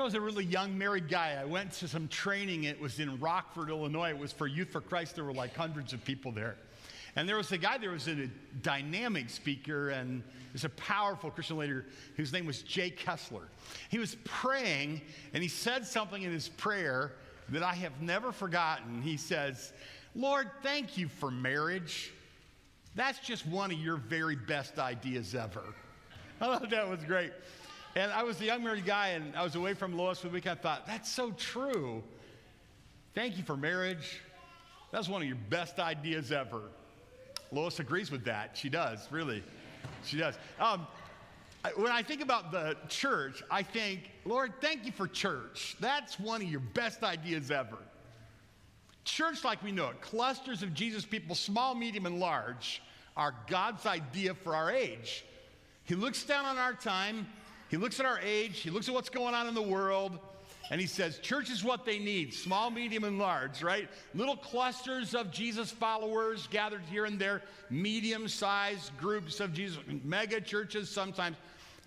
So I was a really young married guy. I went to some training. It was in Rockford, Illinois. It was for Youth for Christ. There were like hundreds of people there. And there was a guy, there was a dynamic speaker, and there's a powerful Christian leader whose name was Jay Kessler. He was praying, and he said something in his prayer that I have never forgotten. He says, Lord, thank you for marriage. That's just one of your very best ideas ever. I thought that was great. And I was a young married guy, and I was away from Lois for the week. I thought, that's so true. Thank you for marriage. That's one of your best ideas ever. Lois agrees with that. She does, really. She does. Um, when I think about the church, I think, Lord, thank you for church. That's one of your best ideas ever. Church, like we know it, clusters of Jesus people, small, medium, and large, are God's idea for our age. He looks down on our time, He looks at our age, He looks at what's going on in the world, and he says, Church is what they need small, medium, and large, right? Little clusters of Jesus followers gathered here and there, medium sized groups of Jesus, mega churches sometimes.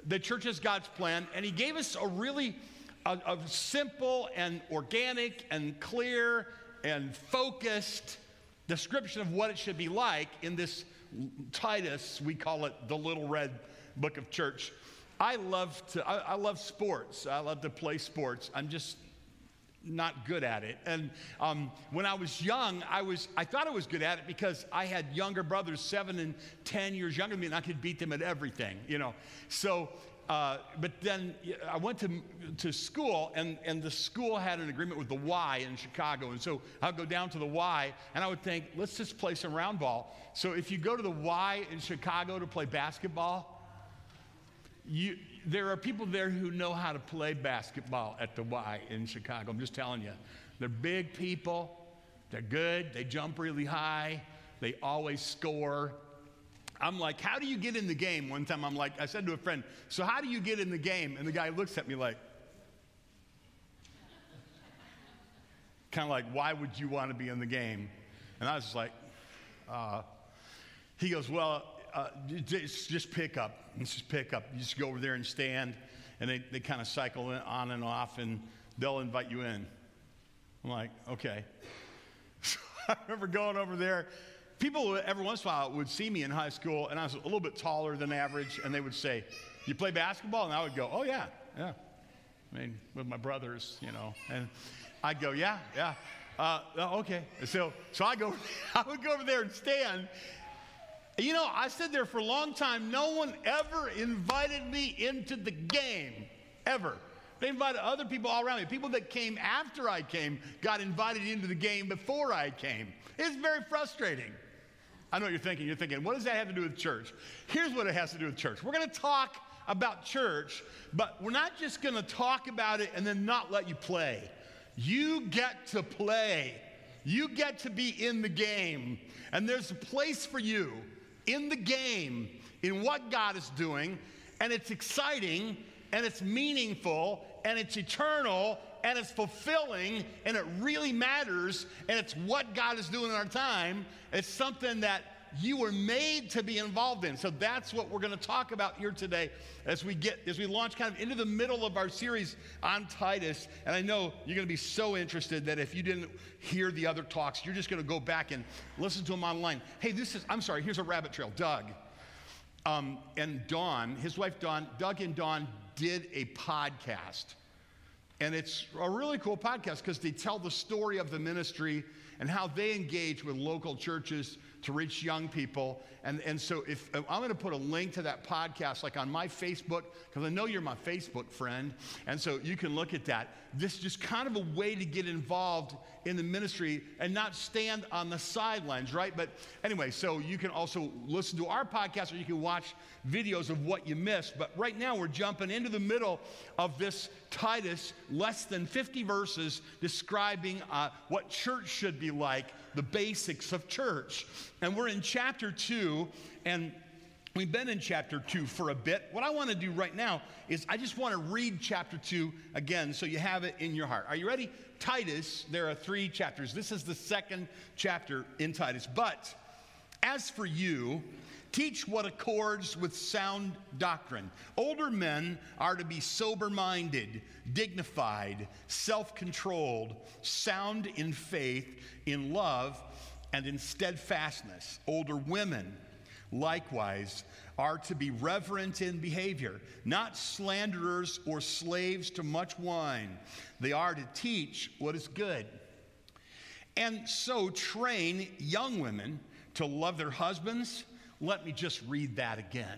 The church is God's plan. And he gave us a really a, a simple and organic and clear and focused description of what it should be like in this Titus, we call it the little red book of church. I love to, I, I, love sports. I love to play sports. I'm just not good at it. And um, when I was young, I was, I thought I was good at it because I had younger brothers, seven and 10 years younger than me, and I could beat them at everything, you know. So, uh, but then I went to, to school, and, and the school had an agreement with the Y in Chicago. And so I'd go down to the Y, and I would think, let's just play some round ball. So if you go to the Y in Chicago to play basketball, you, there are people there who know how to play basketball at the Y in Chicago. I'm just telling you. They're big people, they're good, they jump really high, they always score. I'm like, how do you get in the game? One time I'm like, I said to a friend, so how do you get in the game? And the guy looks at me like, kind of like, why would you want to be in the game? And I was just like, uh, he goes, well, uh, just, just pick up. Just pick up. You just go over there and stand, and they, they kind of cycle on and off, and they'll invite you in. I'm like, okay. So I remember going over there. People every once in a while would see me in high school, and I was a little bit taller than average, and they would say, You play basketball? And I would go, Oh, yeah, yeah. I mean, with my brothers, you know. And I'd go, Yeah, yeah. Uh, oh, okay. So, so I go, I would go over there and stand, you know, I stood there for a long time. No one ever invited me into the game, ever. They invited other people all around me. People that came after I came got invited into the game before I came. It's very frustrating. I know what you're thinking. You're thinking, what does that have to do with church? Here's what it has to do with church. We're going to talk about church, but we're not just going to talk about it and then not let you play. You get to play. You get to be in the game. And there's a place for you in the game, in what God is doing, and it's exciting, and it's meaningful, and it's eternal, and it's fulfilling, and it really matters, and it's what God is doing in our time. It's something that you were made to be involved in. So that's what we're going to talk about here today as we get as we launch kind of into the middle of our series on Titus. And I know you're going to be so interested that if you didn't hear the other talks, you're just going to go back and listen to them online. Hey, this is I'm sorry, here's a rabbit trail. Doug um, and Dawn, his wife Dawn, Doug and Dawn did a podcast. And it's a really cool podcast because they tell the story of the ministry and how they engage with local churches to reach young people. And, and so if I'm going to put a link to that podcast, like on my Facebook, because I know you're my Facebook friend. And so you can look at that. This is just kind of a way to get involved in the ministry and not stand on the sidelines, right? But anyway, so you can also listen to our podcast or you can watch videos of what you missed. But right now we're jumping into the middle of this Titus, less than 50 verses describing uh, what church should be like, the basics of church. And we're in chapter 2, and We've been in chapter 2 for a bit. What I want to do right now is I just want to read chapter 2 again so you have it in your heart. Are you ready? Titus, there are three chapters. This is the second chapter in Titus. But as for you, Teach what accords with sound doctrine. Older men are to be sober minded, dignified, self controlled, sound in faith, in love, and in steadfastness. Older women, likewise, are to be reverent in behavior, not slanderers or slaves to much wine. They are to teach what is good. And so train young women to love their husbands let me just read that again.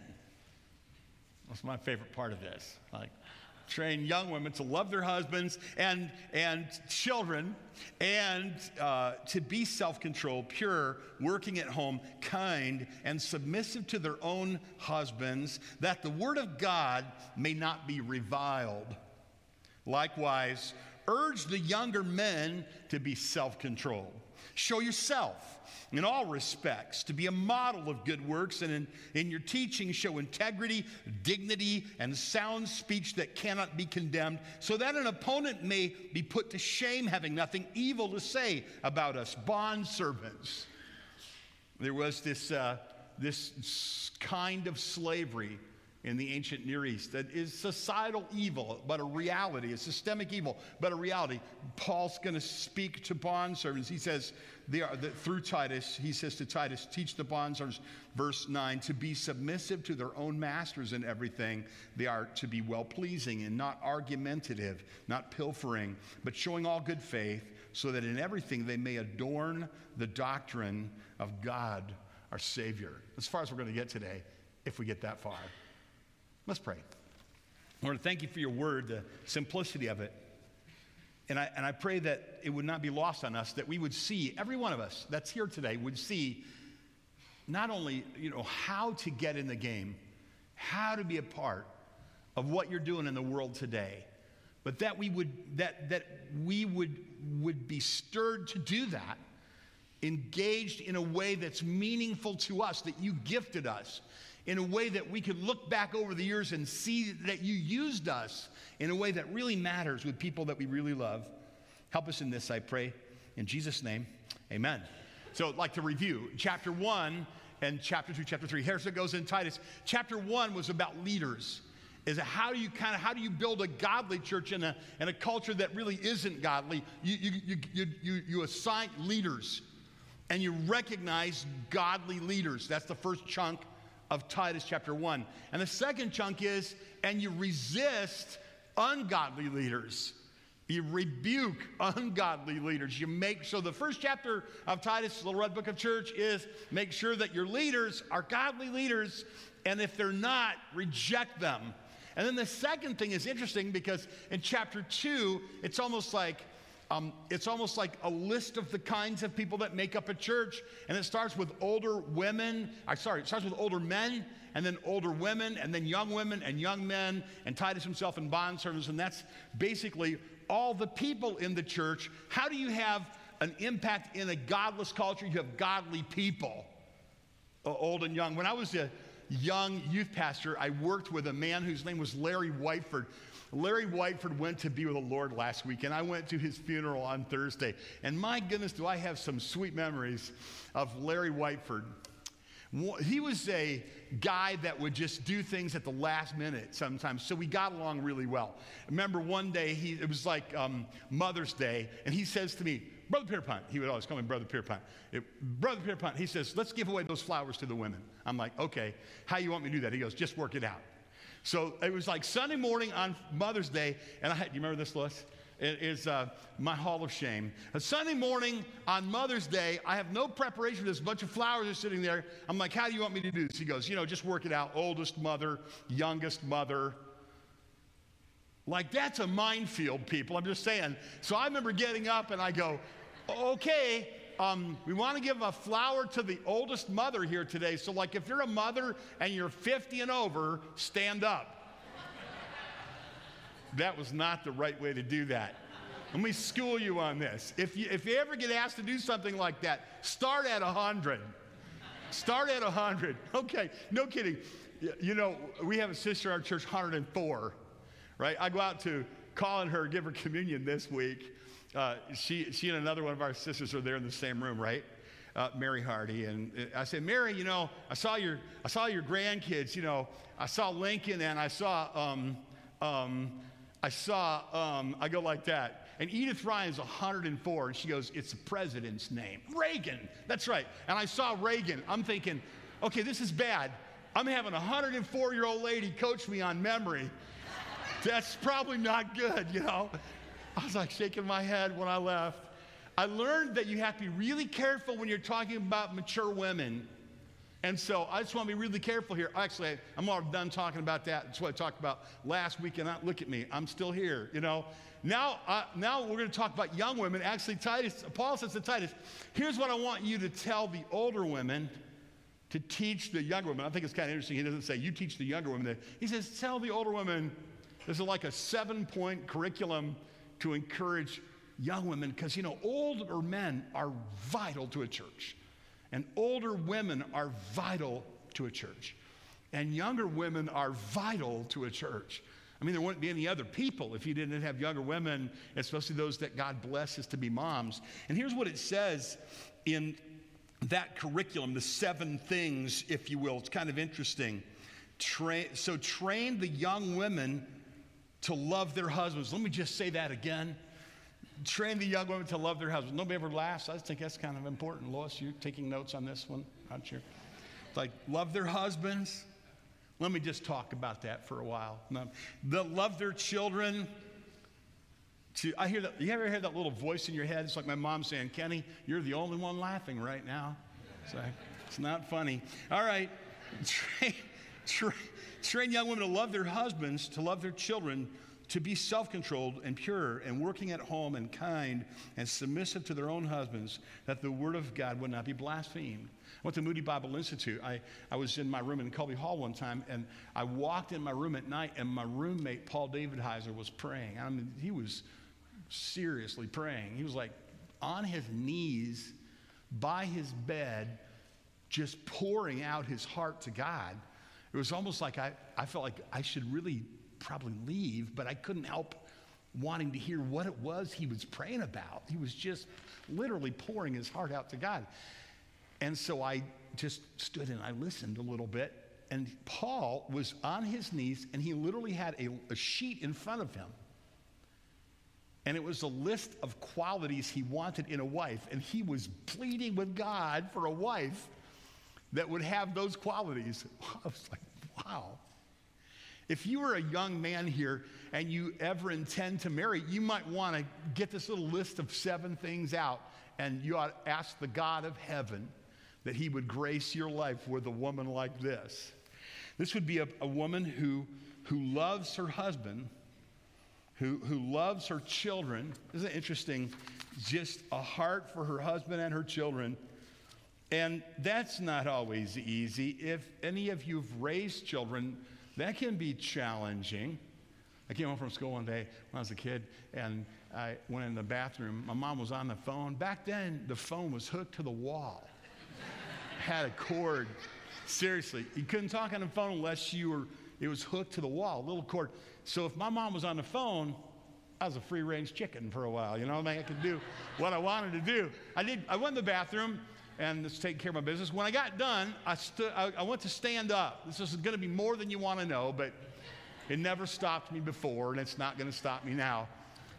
That's my favorite part of this. Like, train young women to love their husbands and, and children and uh, to be self controlled, pure, working at home, kind, and submissive to their own husbands, that the word of God may not be reviled. Likewise, urge the younger men to be self controlled. Show yourself in all respects, to be a model of good works, and in, in your teaching, show integrity, dignity, and sound speech that cannot be condemned, so that an opponent may be put to shame, having nothing evil to say about us. Bond servants. There was this, uh, this kind of slavery in the ancient Near East that is societal evil, but a reality, a systemic evil, but a reality. Paul's going to speak to bond servants. He says, they are, that through Titus, he says to Titus, teach the bondservants, verse 9, to be submissive to their own masters in everything. They are to be well pleasing and not argumentative, not pilfering, but showing all good faith, so that in everything they may adorn the doctrine of God, our Savior. As far as we're going to get today, if we get that far. Let's pray. Lord, thank you for your word, the simplicity of it. And I, and I pray that it would not be lost on us, that we would see, every one of us that's here today would see not only you know, how to get in the game, how to be a part of what you're doing in the world today, but that we would, that, that we would, would be stirred to do that, engaged in a way that's meaningful to us, that you gifted us, in a way that we could look back over the years and see that you used us in a way that really matters with people that we really love. Help us in this, I pray. In Jesus' name, amen. So, like to review chapter one and chapter two, chapter three. Here's what goes in Titus. Chapter one was about leaders. Is how do you kind of how do you build a godly church in a, in a culture that really isn't godly? You, you, you, you, you, assign leaders and you recognize godly leaders. That's the first chunk of Titus chapter 1. And the second chunk is, and you resist ungodly leaders. You rebuke ungodly leaders. You make so the first chapter of Titus, the red book of church, is make sure that your leaders are godly leaders, and if they're not, reject them. And then the second thing is interesting because in chapter two, it's almost like um, it's almost like a list of the kinds of people that make up a church, and it starts with older women. I sorry, it starts with older men, and then older women, and then young women and young men, and Titus himself and bondservants, and that's basically all the people in the church. How do you have an impact in a godless culture? You have godly people, old and young. When I was a young youth pastor, I worked with a man whose name was Larry Whiteford. Larry Whiteford went to be with the Lord last week, and I went to his funeral on Thursday. And my goodness, do I have some sweet memories of Larry Whiteford. He was a guy that would just do things at the last minute sometimes, so we got along really well. I remember one day, he, it was like um, Mother's Day, and he says to me, Brother Pierpont, he would always call me Brother Pierpont. It, Brother Pierpont, he says, let's give away those flowers to the women. I'm like, okay, how you want me to do that? He goes, just work it out. So it was like Sunday morning on Mother's Day, and I had, do you remember this, Lois? It is uh, my hall of shame. A Sunday morning on Mother's Day, I have no preparation. There's a bunch of flowers are sitting there. I'm like, how do you want me to do this? He goes, you know, just work it out. Oldest mother, youngest mother. Like, that's a minefield, people. I'm just saying. So I remember getting up and I go, okay, um, we want to give a flower to the oldest mother here today. So, like, if you're a mother and you're 50 and over, stand up. that was not the right way to do that. Let me school you on this. If you, if you ever get asked to do something like that, start at 100. Start at 100. Okay, no kidding. You know, we have a sister in our church, 104, right? I go out to call on her, give her communion this week uh, she, she and another one of our sisters are there in the same room, right? uh, Mary Hardy, and I said, Mary, you know, I saw your, I saw your grandkids. You know, I saw Lincoln, and I saw, um, um, I saw, um, I go like that. And Edith Ryan's 104, and she goes, It's the president's name. Reagan. That's right. And I saw Reagan. I'm thinking, okay, this is bad. I'm having a 104 year old lady coach me on memory. That's probably not good, you know? I was like shaking my head when I left. I learned that you have to be really careful when you're talking about mature women. And so I just want to be really careful here. Actually, I'm all done talking about that. That's what I talked about last week. And look at me, I'm still here, you know? Now, uh, now we're going to talk about young women. Actually, Titus, Paul says to Titus, here's what I want you to tell the older women to teach the younger women. I think it's kind of interesting. He doesn't say, you teach the younger women. He says, tell the older women. This is like a seven point curriculum to encourage young women because, you know, older men are vital to a church, and older women are vital to a church, and younger women are vital to a church. I mean, there wouldn't be any other people if you didn't have younger women, especially those that God blesses to be moms. And here's what it says in that curriculum, the seven things, if you will. It's kind of interesting. Tra- so, train the young women to love their husbands. Let me just say that again. Train the young women to love their husbands. Nobody ever laughs. I think that's kind of important. Lois, you're taking notes on this one? Not sure. Like, love their husbands let me just talk about that for a while. The love their children. To, I hear that. You ever hear that little voice in your head? It's like my mom saying, "Kenny, you're the only one laughing right now." It's, like, it's not funny. All right, train, train, train young women to love their husbands, to love their children, to be self controlled and pure and working at home and kind and submissive to their own husbands, that the word of God would not be blasphemed I went to Moody Bible Institute. I, I was in my room in Colby Hall one time, and I walked in my room at night, and my roommate, Paul David Heiser, was praying. I mean, he was seriously praying. He was like on his knees by his bed, just pouring out his heart to God. It was almost like I, I felt like I should really probably leave, but I couldn't help wanting to hear what it was he was praying about. He was just literally pouring his heart out to God. And so I just stood and I listened a little bit. And Paul was on his knees and he literally had a, a sheet in front of him. And it was a list of qualities he wanted in a wife. And he was pleading with God for a wife that would have those qualities. I was like, wow. If you were a young man here and you ever intend to marry, you might want to get this little list of seven things out and you ought to ask the God of heaven that he would grace your life with a woman like this. This would be a, a woman who, who loves her husband, who, who loves her children. Isn't it interesting? Just a heart for her husband and her children. And that's not always easy. If any of you have raised children, that can be challenging. I came home from school one day when I was a kid, and I went in the bathroom. My mom was on the phone. Back then, the phone was hooked to the wall had a cord. Seriously, you couldn't talk on the phone unless you were, it was hooked to the wall, little cord. So if my mom was on the phone, I was a free range chicken for a while. You know, I, mean, I could do what I wanted to do. I did. I went in the bathroom and just taking care of my business. When I got done, I stood. I, I went to stand up. This is going to be more than you want to know, but it never stopped me before, and it's not going to stop me now.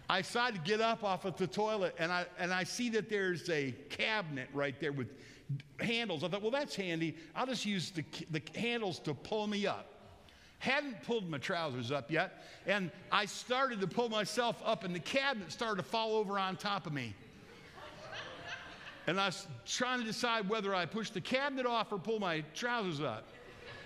I decided to get up off of the toilet, and I and I see that there's a cabinet right there with handles. I thought, well, that's handy. I'll just use the, the handles to pull me up. Hadn't pulled my trousers up yet, and I started to pull myself up, and the cabinet started to fall over on top of me. And I was trying to decide whether I push the cabinet off or pull my trousers up.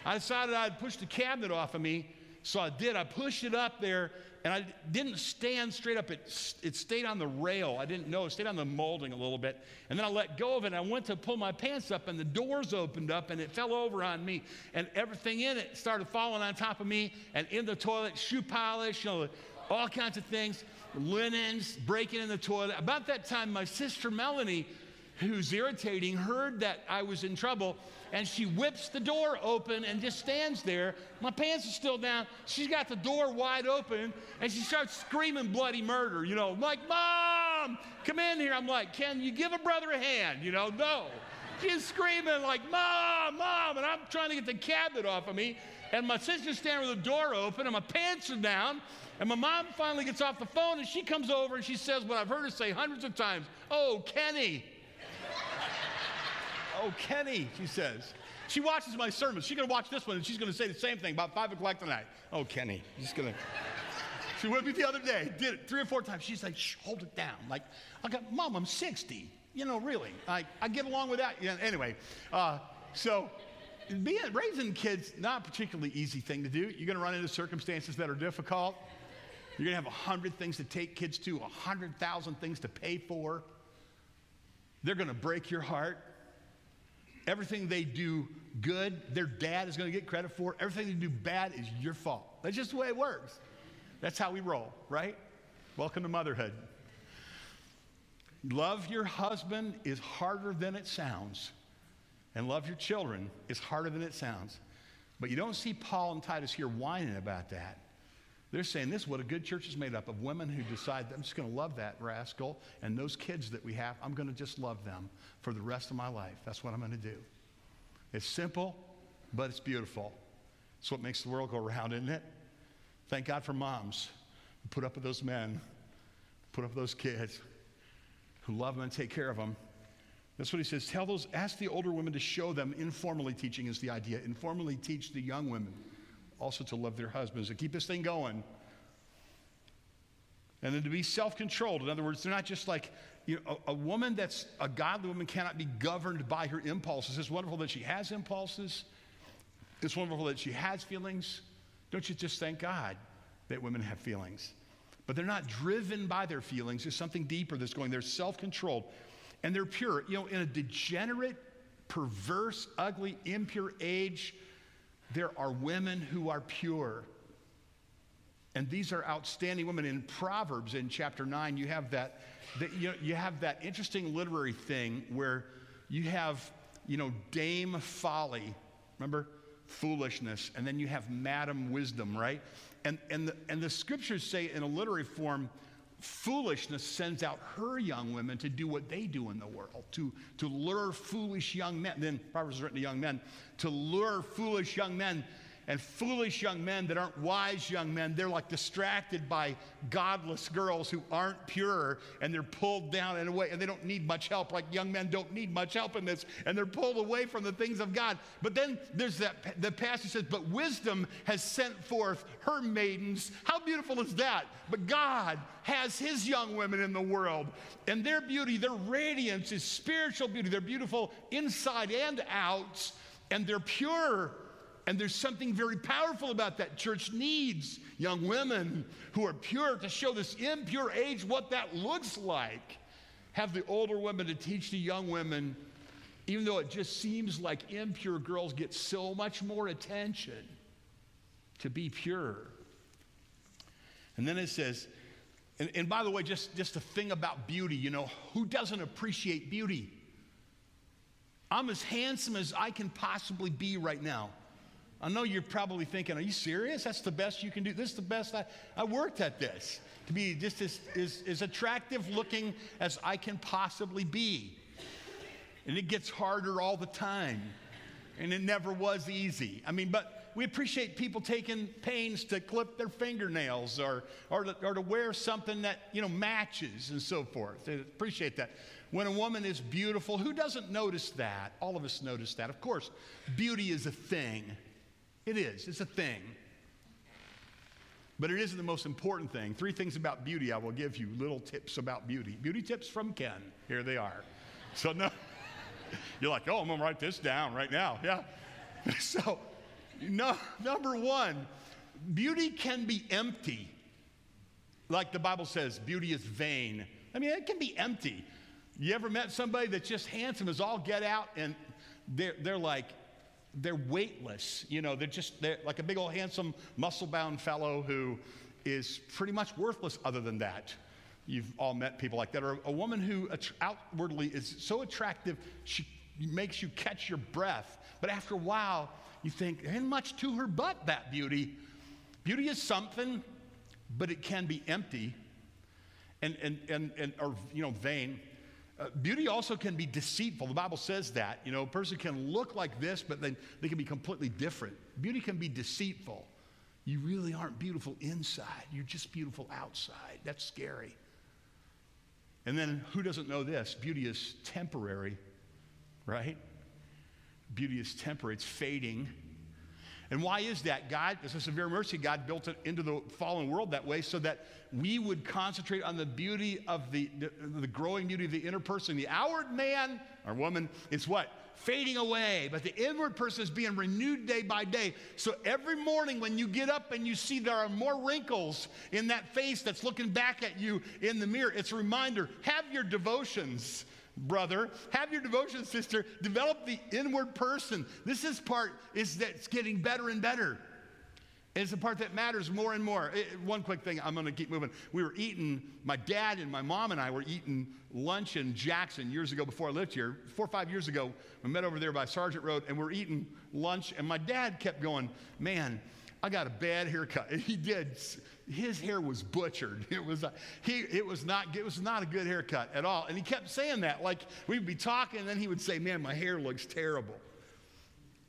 I decided I'd push the cabinet off of me, so I did. I pushed it up there, and I didn't stand straight up. It, it stayed on the rail. I didn't know. It stayed on the molding a little bit. And then I let go of it. And I went to pull my pants up, and the doors opened up, and it fell over on me. And everything in it started falling on top of me and in the toilet, shoe polish, you know, all kinds of things, linens breaking in the toilet. About that time, my sister Melanie, who's irritating, heard that I was in trouble and she whips the door open and just stands there. My pants are still down. She's got the door wide open and she starts screaming bloody murder. You know, I'm like, Mom, come in here. I'm like, Can you give a brother a hand? You know, no. she's screaming like, Mom, Mom, and I'm trying to get the cabinet off of me. And my sister's standing with the door open, and my pants are down. And my mom finally gets off the phone, and she comes over and she says what I've heard her say hundreds of times Oh, Kenny. Oh, Kenny, she says. She watches my sermons. She's going to watch this one, and she's going to say the same thing about 5 o'clock tonight. Oh, Kenny. She's going to. She went with me the other day, did it three or four times. She's like, Shh, hold it down. Like, I got, Mom, I'm 60. You know, really. I, I get along with that. Yeah, anyway, uh, so being, raising kids, not a particularly easy thing to do. You're going to run into circumstances that are difficult. You're going to have a hundred things to take kids to, a hundred thousand things to pay for. They're going to break your heart. Everything they do good, their dad is going to get credit for. Everything they do bad is your fault. That's just the way it works. That's how we roll, right? Welcome to motherhood. Love your husband is harder than it sounds, and love your children is harder than it sounds. But you don't see Paul and Titus here whining about that. They're saying this is what a good church is made up of women who decide, I'm just going to love that rascal and those kids that we have, I'm going to just love them for the rest of my life. That's what I'm going to do. It's simple, but it's beautiful. It's what makes the world go round, isn't it? Thank God for moms who put up with those men, put up with those kids, who love them and take care of them. That's what he says. Tell those, ask the older women to show them, informally teaching is the idea. Informally teach the young women also to love their husbands, to keep this thing going. And then to be self controlled. In other words, they're not just like, you know, a, a, woman that's a godly woman cannot be governed by her impulses. It's wonderful that she has impulses, it's wonderful that she has feelings. Don't you just thank God that women have feelings? But they're not driven by their feelings. There's something deeper that's going. They're self controlled and they're pure. You know, in a degenerate, perverse, ugly, impure age, there are women who are pure. And these are outstanding women. In Proverbs, in chapter 9, you have that, that you, know, you have that interesting literary thing where you have, you know, Dame Folly. Remember? foolishness, and then you have Madam Wisdom, right? And, and, the, and the scriptures say in a literary form, foolishness sends out her young women to do what they do in the world, to, to lure foolish young men. Then Proverbs is written to young men, to lure foolish young men and foolish young men that aren't wise young men, they're like distracted by godless girls who aren't pure and they're pulled down in a way and they don't need much help. Like young men don't need much help in this and they're pulled away from the things of God. But then there's that, the passage says, But wisdom has sent forth her maidens. How beautiful is that? But God has his young women in the world and their beauty, their radiance is spiritual beauty. They're beautiful inside and out and they're pure and there's something very powerful about that. Church needs young women who are pure to show this impure age what that looks like. Have the older women to teach the young women, even though it just seems like impure girls get so much more attention, to be pure. And then it says, and, and by the way, just, just a thing about beauty, you know, who doesn't appreciate beauty? I'm as handsome as I can possibly be right now. I know you're probably thinking, are you serious? That's the best you can do. This is the best I, I worked at this to be just as, as, as attractive looking as I can possibly be. And it gets harder all the time. And it never was easy. I mean, but we appreciate people taking pains to clip their fingernails or, or, to, or to wear something that, you know, matches and so forth. I appreciate that. When a woman is beautiful, who doesn't notice that? All of us notice that. Of course, beauty is a thing. It is, it's a thing. But it isn't the most important thing. Three things about beauty I will give you little tips about beauty. Beauty tips from Ken. Here they are. So, no, you're like, oh, I'm to write this down right now. Yeah. So, no, number one, beauty can be empty. Like the Bible says, beauty is vain. I mean, it can be empty. You ever met somebody that's just handsome as all get out and they're, they're like, they're weightless. You know, they're just they're like a big old handsome muscle bound fellow who is pretty much worthless other than that. You've all met people like that. Or a woman who outwardly is so attractive, she makes you catch your breath. But after a while, you think, ain't much to her but that beauty. Beauty is something, but it can be empty and, and, and, and or, you know, vain. Uh, beauty also can be deceitful. The Bible says that. You know, a person can look like this, but then they can be completely different. Beauty can be deceitful. You really aren't beautiful inside, you're just beautiful outside. That's scary. And then, who doesn't know this? Beauty is temporary, right? Beauty is temporary, it's fading. And why is that? God, as a severe mercy, God built it into the fallen world that way so that we would concentrate on the beauty of the, the, the growing beauty of the inner person. The outward man or woman is what? Fading away, but the inward person is being renewed day by day. So every morning when you get up and you see there are more wrinkles in that face that's looking back at you in the mirror, it's a reminder have your devotions brother. Have your devotion, sister. Develop the inward person. This is part is that's getting better and better. It's the part that matters more and more. It, one quick thing, I'm going to keep moving. We were eating, my dad and my mom and I were eating lunch in Jackson years ago before I lived here. Four or five years ago, we met over there by Sargent Road and we're eating lunch. And my dad kept going, Man, I got a bad haircut. And he did his hair was butchered. It was, a, he, it, was not, it was not a good haircut at all. And he kept saying that. Like we'd be talking, and then he would say, Man, my hair looks terrible.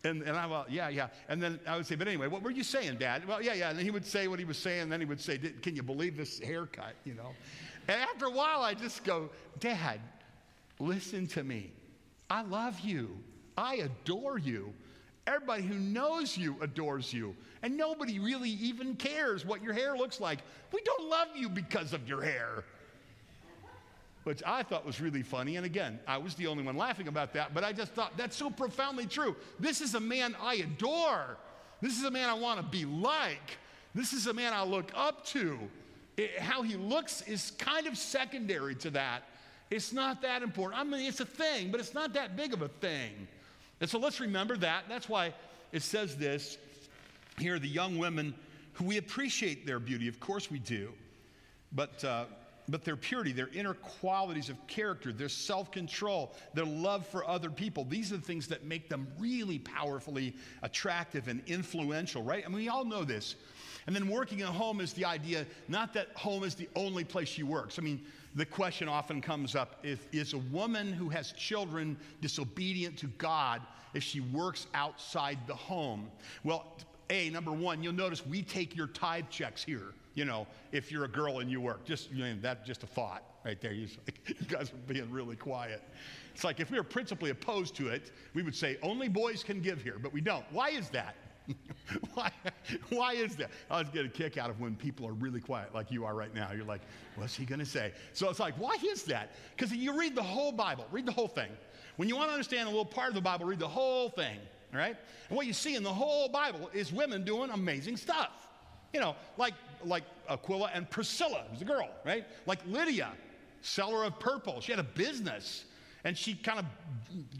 And, and I, well, yeah, yeah. And then I would say, But anyway, what were you saying, Dad? Well, yeah, yeah. And then he would say what he was saying. And then he would say, Can you believe this haircut? You know? And after a while, I just go, Dad, listen to me. I love you. I adore you. Everybody who knows you adores you. And nobody really even cares what your hair looks like. We don't love you because of your hair. Which I thought was really funny. And again, I was the only one laughing about that, but I just thought that's so profoundly true. This is a man I adore. This is a man I want to be like. This is a man I look up to. It, how he looks is kind of secondary to that. It's not that important. I mean, it's a thing, but it's not that big of a thing. And so let's remember that. That's why it says this here the young women who we appreciate their beauty. Of course we do. But, uh, but their purity, their inner qualities of character, their self control, their love for other people, these are the things that make them really powerfully attractive and influential, right? I mean, we all know this. And then working at home is the idea not that home is the only place she works. I mean, the question often comes up if, is a woman who has children disobedient to God if she works outside the home? Well, A, number one, you'll notice we take your tithe checks here, you know, if you're a girl and you work. Just, you know, that's just a thought right there. You, you guys are being really quiet. It's like if we were principally opposed to it, we would say only boys can give here, but we don't. Why is that? why, why is that? I was getting a kick out of when people are really quiet, like you are right now. You're like, what's he going to say? So it's like, why is that? Because you read the whole Bible, read the whole thing. When you want to understand a little part of the Bible, read the whole thing, right? And what you see in the whole Bible is women doing amazing stuff. You know, like, like Aquila and Priscilla, who's a girl, right? Like Lydia, seller of purple. She had a business and she kind of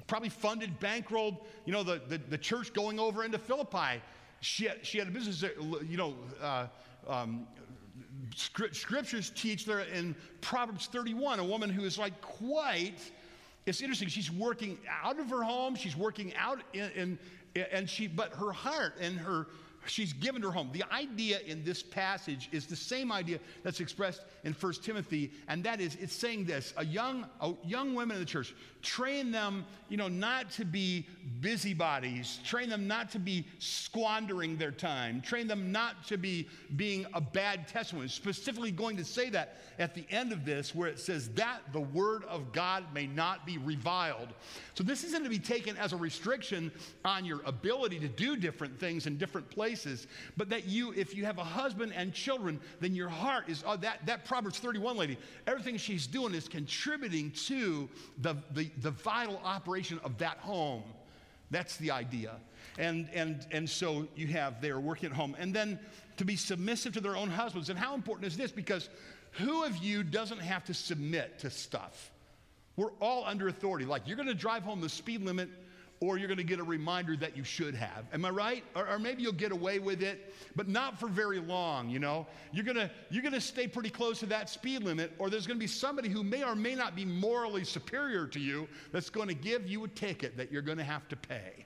probably funded, bankrolled, you know, the, the, the, church going over into Philippi. She had, she had a business, you know, uh, um, scriptures teach there in Proverbs 31, a woman who is like quite, it's interesting, she's working out of her home, she's working out in, in and she, but her heart and her, she's given her home. The idea in this passage is the same idea that's expressed in 1 Timothy, and that is it's saying this a young, a young women in the church, train them, you know, not to be busybodies, train them not to be squandering their time, train them not to be being a bad testimony. Specifically, going to say that at the end of this, where it says that the word of God may not be reviled. So, this isn't to be taken as a restriction on your ability to do different things in different places, but that you, if you have a husband and children, then your heart is, oh, that, that Proverbs 31 lady, everything she's doing is contributing to the, the, the vital operation of that home. That's the idea. And, and, and so you have they're working at home. And then to be submissive to their own husbands. And how important is this? Because who of you doesn't have to submit to stuff? We're all under authority. Like you're going to drive home the speed limit or you're going to get a reminder that you should have. Am I right? Or, or, maybe you'll get away with it, but not for very long, you know? You're going to you're going to stay pretty close to that speed limit, or there's going to be somebody who may or may not be morally superior to you that's going to give you a ticket that you're going to have to pay.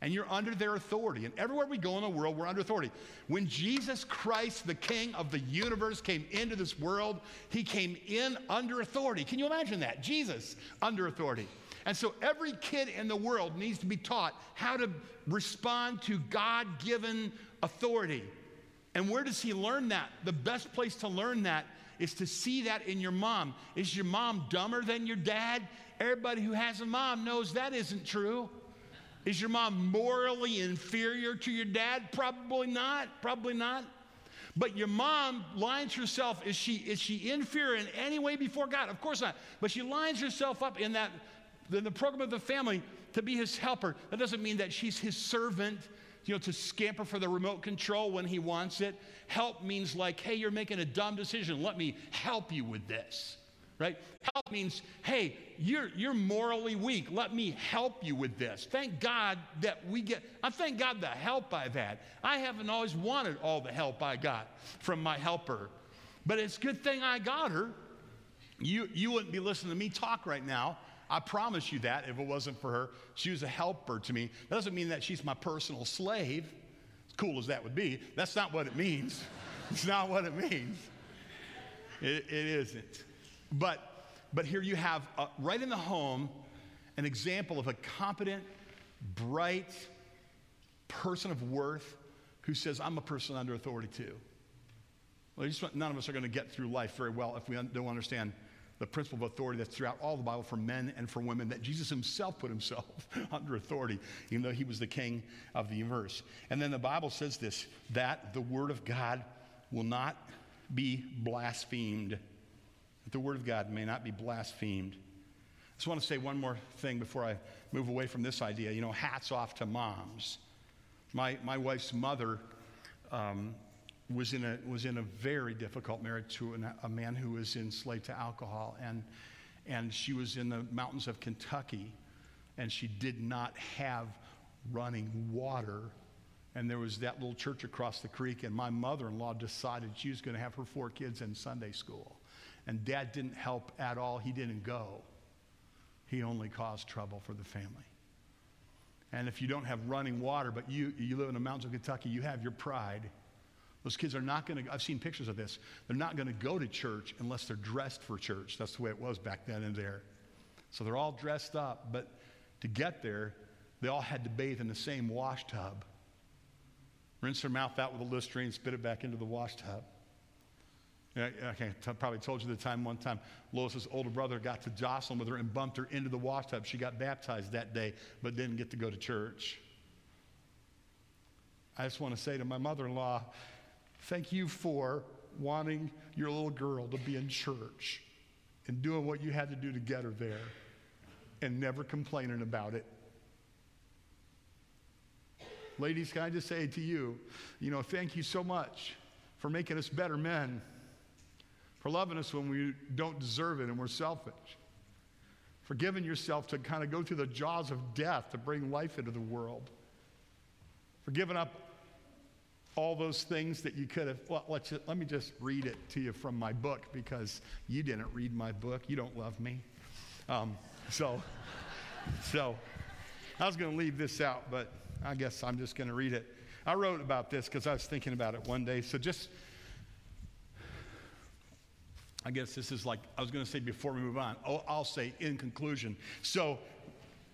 and you're under their authority. And everywhere we go in the world, we're under authority. When Jesus Christ, the King of the universe, came into this world, he came in under authority. Can you imagine that? Jesus under authority. And so every kid in the world needs to be taught how to respond to God given authority. And where does he learn that? The best place to learn that is to see that in your mom. Is your mom dumber than your dad? Everybody who has a mom knows that isn't true. Is your mom morally inferior to your dad? Probably not. Probably not. But your mom lines herself, is she, is she inferior in any way before God? Of course not. But she lines herself up in that, in the program of the family to be his helper. That doesn't mean that she's his servant, you know, to scamper for the remote control when he wants it. Help means like, hey, you're making a dumb decision. Let me help you with this right? Help means, hey, you're, you're morally weak. Let me help you with this. Thank God that we get, I thank God the help I've had. I haven't always wanted all the help I got from my helper, but it's a good thing I got her. You, you wouldn't be listening to me talk right now. I promise you that if it wasn't for her. She was a helper to me. That doesn't mean that she's my personal slave, as cool as that would be. That's not what it means. it's not what it means. It, it isn't. But, but here you have, uh, right in the home, an example of a competent, bright person of worth who says, I'm a person under authority too. Well, just, none of us are going to get through life very well if we don't understand the principle of authority that's throughout all the Bible for men and for women, that Jesus himself put himself under authority, even though he was the king of the universe. And then the Bible says this that the word of God will not be blasphemed that the Word of God may not be blasphemed. I just want to say one more thing before I move away from this idea. You know, hats off to moms. My, my wife's mother um, was, in a, was in a very difficult marriage to an, a man who was enslaved to alcohol. And, and she was in the mountains of Kentucky, and she did not have running water. And there was that little church across the creek, and my mother in law decided she was going to have her four kids in Sunday school. And dad didn't help at all. He didn't go. He only caused trouble for the family. And if you don't have running water, but you, you live in the mountains of Kentucky, you have your pride. Those kids are not going to, I've seen pictures of this, they're not going to go to church unless they're dressed for church. That's the way it was back then and there. So they're all dressed up, but to get there, they all had to bathe in the same wash tub. Rinse their mouth out with a Listerine, spit it back into the wash tub. I probably told you the time one time Lois's older brother got to jostling with her and bumped her into the washtub. She got baptized that day, but didn't get to go to church. I just want to say to my mother in law, thank you for wanting your little girl to be in church and doing what you had to do to get her there and never complaining about it. Ladies, can I just say to you, you know, thank you so much for making us better men for loving us when we don't deserve it and we're selfish, for giving yourself to kind of go through the jaws of death to bring life into the world, for giving up all those things that you could have. Well, just, let me just read it to you from my book because you didn't read my book. You don't love me. Um, so, so I was going to leave this out, but I guess I'm just going to read it. I wrote about this because I was thinking about it one day. So just I guess this is like, I was going to say before we move on, oh, I'll say in conclusion. So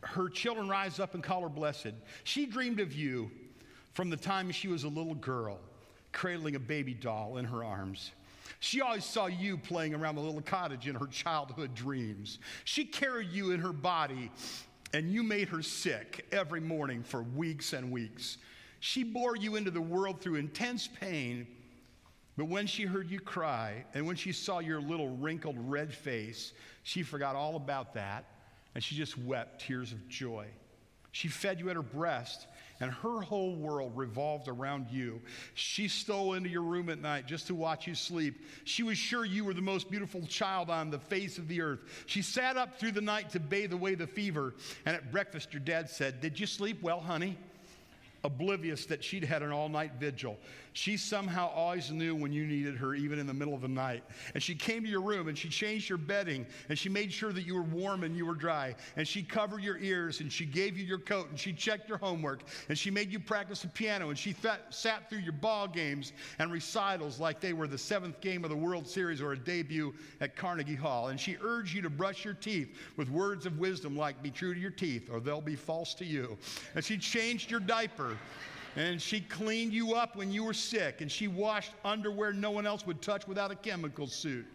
her children rise up and call her blessed. She dreamed of you from the time she was a little girl, cradling a baby doll in her arms. She always saw you playing around the little cottage in her childhood dreams. She carried you in her body, and you made her sick every morning for weeks and weeks. She bore you into the world through intense pain but when she heard you cry, and when she saw your little wrinkled red face, she forgot all about that, and she just wept tears of joy. She fed you at her breast, and her whole world revolved around you. She stole into your room at night just to watch you sleep. She was sure you were the most beautiful child on the face of the earth. She sat up through the night to bathe away the fever, and at breakfast, your dad said, Did you sleep well, honey? Oblivious that she'd had an all night vigil. She somehow always knew when you needed her, even in the middle of the night. And she came to your room and she changed your bedding and she made sure that you were warm and you were dry. And she covered your ears and she gave you your coat and she checked your homework and she made you practice the piano and she th- sat through your ball games and recitals like they were the seventh game of the World Series or a debut at Carnegie Hall. And she urged you to brush your teeth with words of wisdom like, Be true to your teeth or they'll be false to you. And she changed your diaper. And she cleaned you up when you were sick, and she washed underwear no one else would touch without a chemical suit.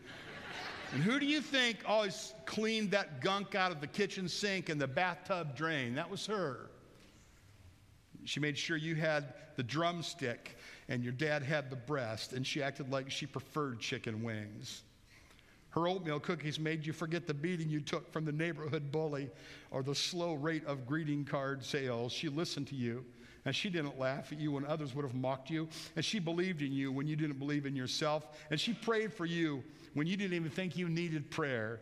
And who do you think always cleaned that gunk out of the kitchen sink and the bathtub drain? That was her. She made sure you had the drumstick and your dad had the breast, and she acted like she preferred chicken wings. Her oatmeal cookies made you forget the beating you took from the neighborhood bully or the slow rate of greeting card sales. She listened to you. And she didn't laugh at you when others would have mocked you. And she believed in you when you didn't believe in yourself. And she prayed for you when you didn't even think you needed prayer.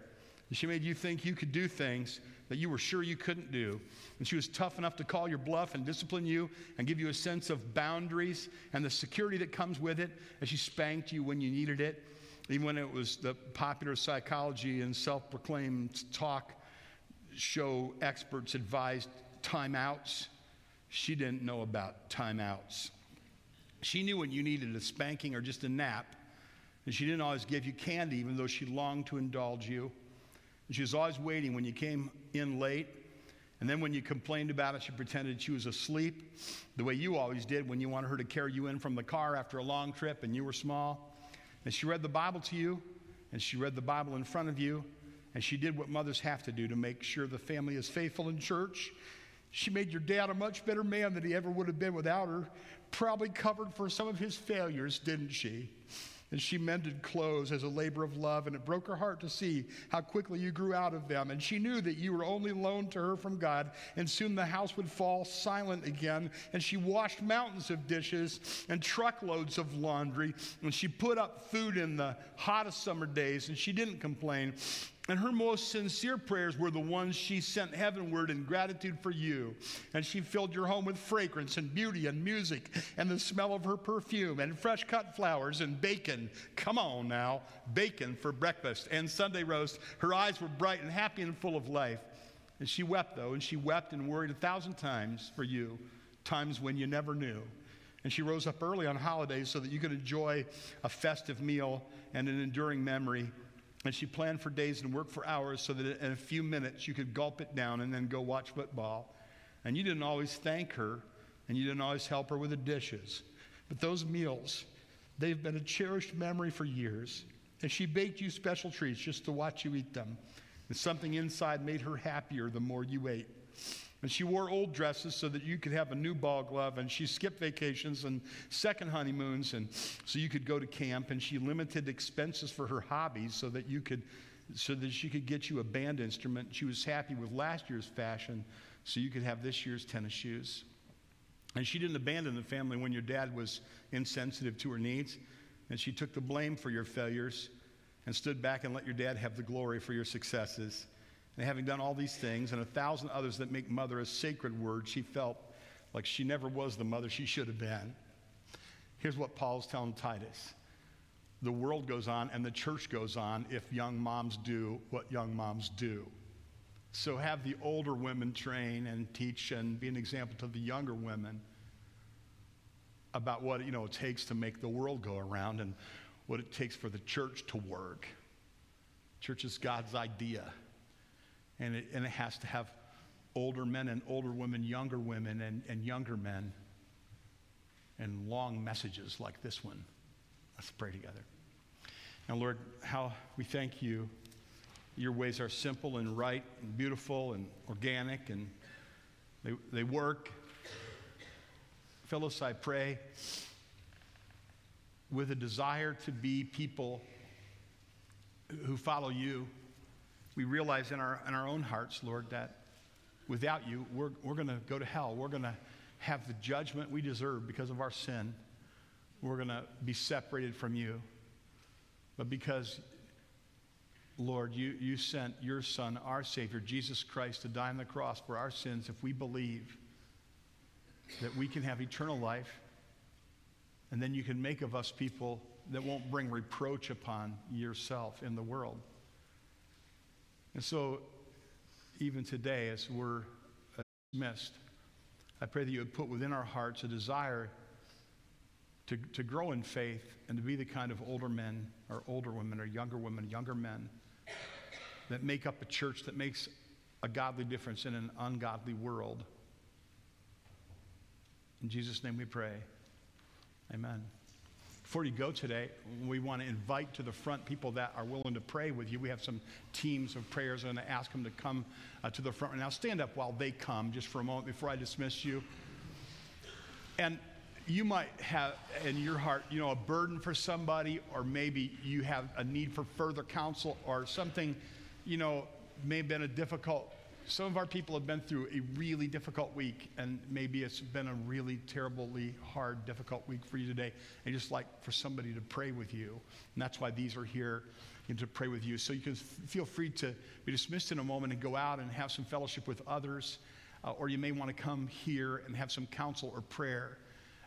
And she made you think you could do things that you were sure you couldn't do. And she was tough enough to call your bluff and discipline you and give you a sense of boundaries and the security that comes with it. And she spanked you when you needed it, even when it was the popular psychology and self proclaimed talk show experts advised timeouts. She didn't know about timeouts. She knew when you needed a spanking or just a nap, and she didn't always give you candy, even though she longed to indulge you. And she was always waiting when you came in late. And then when you complained about it, she pretended she was asleep, the way you always did when you wanted her to carry you in from the car after a long trip and you were small. And she read the Bible to you, and she read the Bible in front of you, and she did what mothers have to do to make sure the family is faithful in church she made your dad a much better man than he ever would have been without her. Probably covered for some of his failures, didn't she? And she mended clothes as a labor of love, and it broke her heart to see how quickly you grew out of them. And she knew that you were only loaned to her from God, and soon the house would fall silent again. And she washed mountains of dishes and truckloads of laundry, and she put up food in the hottest summer days, and she didn't complain. And her most sincere prayers were the ones she sent heavenward in gratitude for you. And she filled your home with fragrance and beauty and music and the smell of her perfume and fresh cut flowers and bacon. Come on now, bacon for breakfast and Sunday roast. Her eyes were bright and happy and full of life. And she wept, though, and she wept and worried a thousand times for you, times when you never knew. And she rose up early on holidays so that you could enjoy a festive meal and an enduring memory and she planned for days and worked for hours so that in a few minutes you could gulp it down and then go watch football. And you didn't always thank her, and you didn't always help her with the dishes. But those meals, they've been a cherished memory for years. And she baked you special treats just to watch you eat them. And something inside made her happier the more you ate. And she wore old dresses so that you could have a new ball glove. And she skipped vacations and second honeymoons and so you could go to camp. And she limited expenses for her hobbies so that you could so that she could get you a band instrument. She was happy with last year's fashion so you could have this year's tennis shoes. And she didn't abandon the family when your dad was insensitive to her needs. And she took the blame for your failures and stood back and let your dad have the glory for your successes. And having done all these things and a thousand others that make mother a sacred word, she felt like she never was the mother she should have been. Here's what Paul's telling Titus the world goes on and the church goes on if young moms do what young moms do. So have the older women train and teach and be an example to the younger women about what you know it takes to make the world go around and what it takes for the church to work. Church is God's idea and it, and it has to have older men and older women, younger women and, and younger men, and long messages like this one. Let's pray together. Now, Lord, how we thank you. Your ways are simple and right and beautiful and organic, and they, they work. Fill us, I pray with a desire to be people who follow you we realize in our, in our own hearts, Lord, that without you, we're, we're going to go to hell. We're going to have the judgment we deserve because of our sin. We're going to be separated from you. But because, Lord, you, you sent your Son, our Savior, Jesus Christ, to die on the cross for our sins, if we believe, that we can have eternal life, and then you can make of us people that won't bring reproach upon yourself in the world. And so, even today, as we're uh, dismissed, I pray that you would put within our hearts a desire to, to grow in faith and to be the kind of older men or older women or younger women, younger men that make up a church that makes a godly difference in an ungodly world. In Jesus' name we pray. Amen. Before you go today, we want to invite to the front people that are willing to pray with you. We have some teams of prayers. I'm going to ask them to come uh, to the front now. Stand up while they come just for a moment before I dismiss you. And you might have in your heart, you know, a burden for somebody, or maybe you have a need for further counsel or something, you know, may have been a difficult some of our people have been through a really difficult week, and maybe it's been a really terribly hard, difficult week for you today. And just like for somebody to pray with you. And that's why these are here to pray with you. So you can f- feel free to be dismissed in a moment and go out and have some fellowship with others. Uh, or you may want to come here and have some counsel or prayer.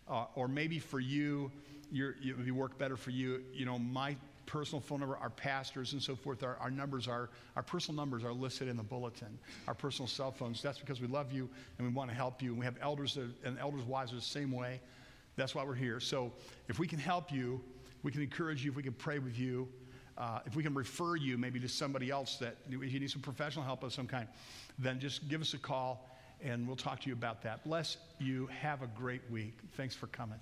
Uh, or maybe for you, you it would work better for you. You know, my personal phone number, our pastors and so forth, our, our numbers are, our personal numbers are listed in the bulletin, our personal cell phones. That's because we love you and we want to help you. And we have elders that, and elders' wives are the same way. That's why we're here. So if we can help you, we can encourage you, if we can pray with you, uh, if we can refer you maybe to somebody else that if you need some professional help of some kind, then just give us a call and we'll talk to you about that. Bless you. Have a great week. Thanks for coming.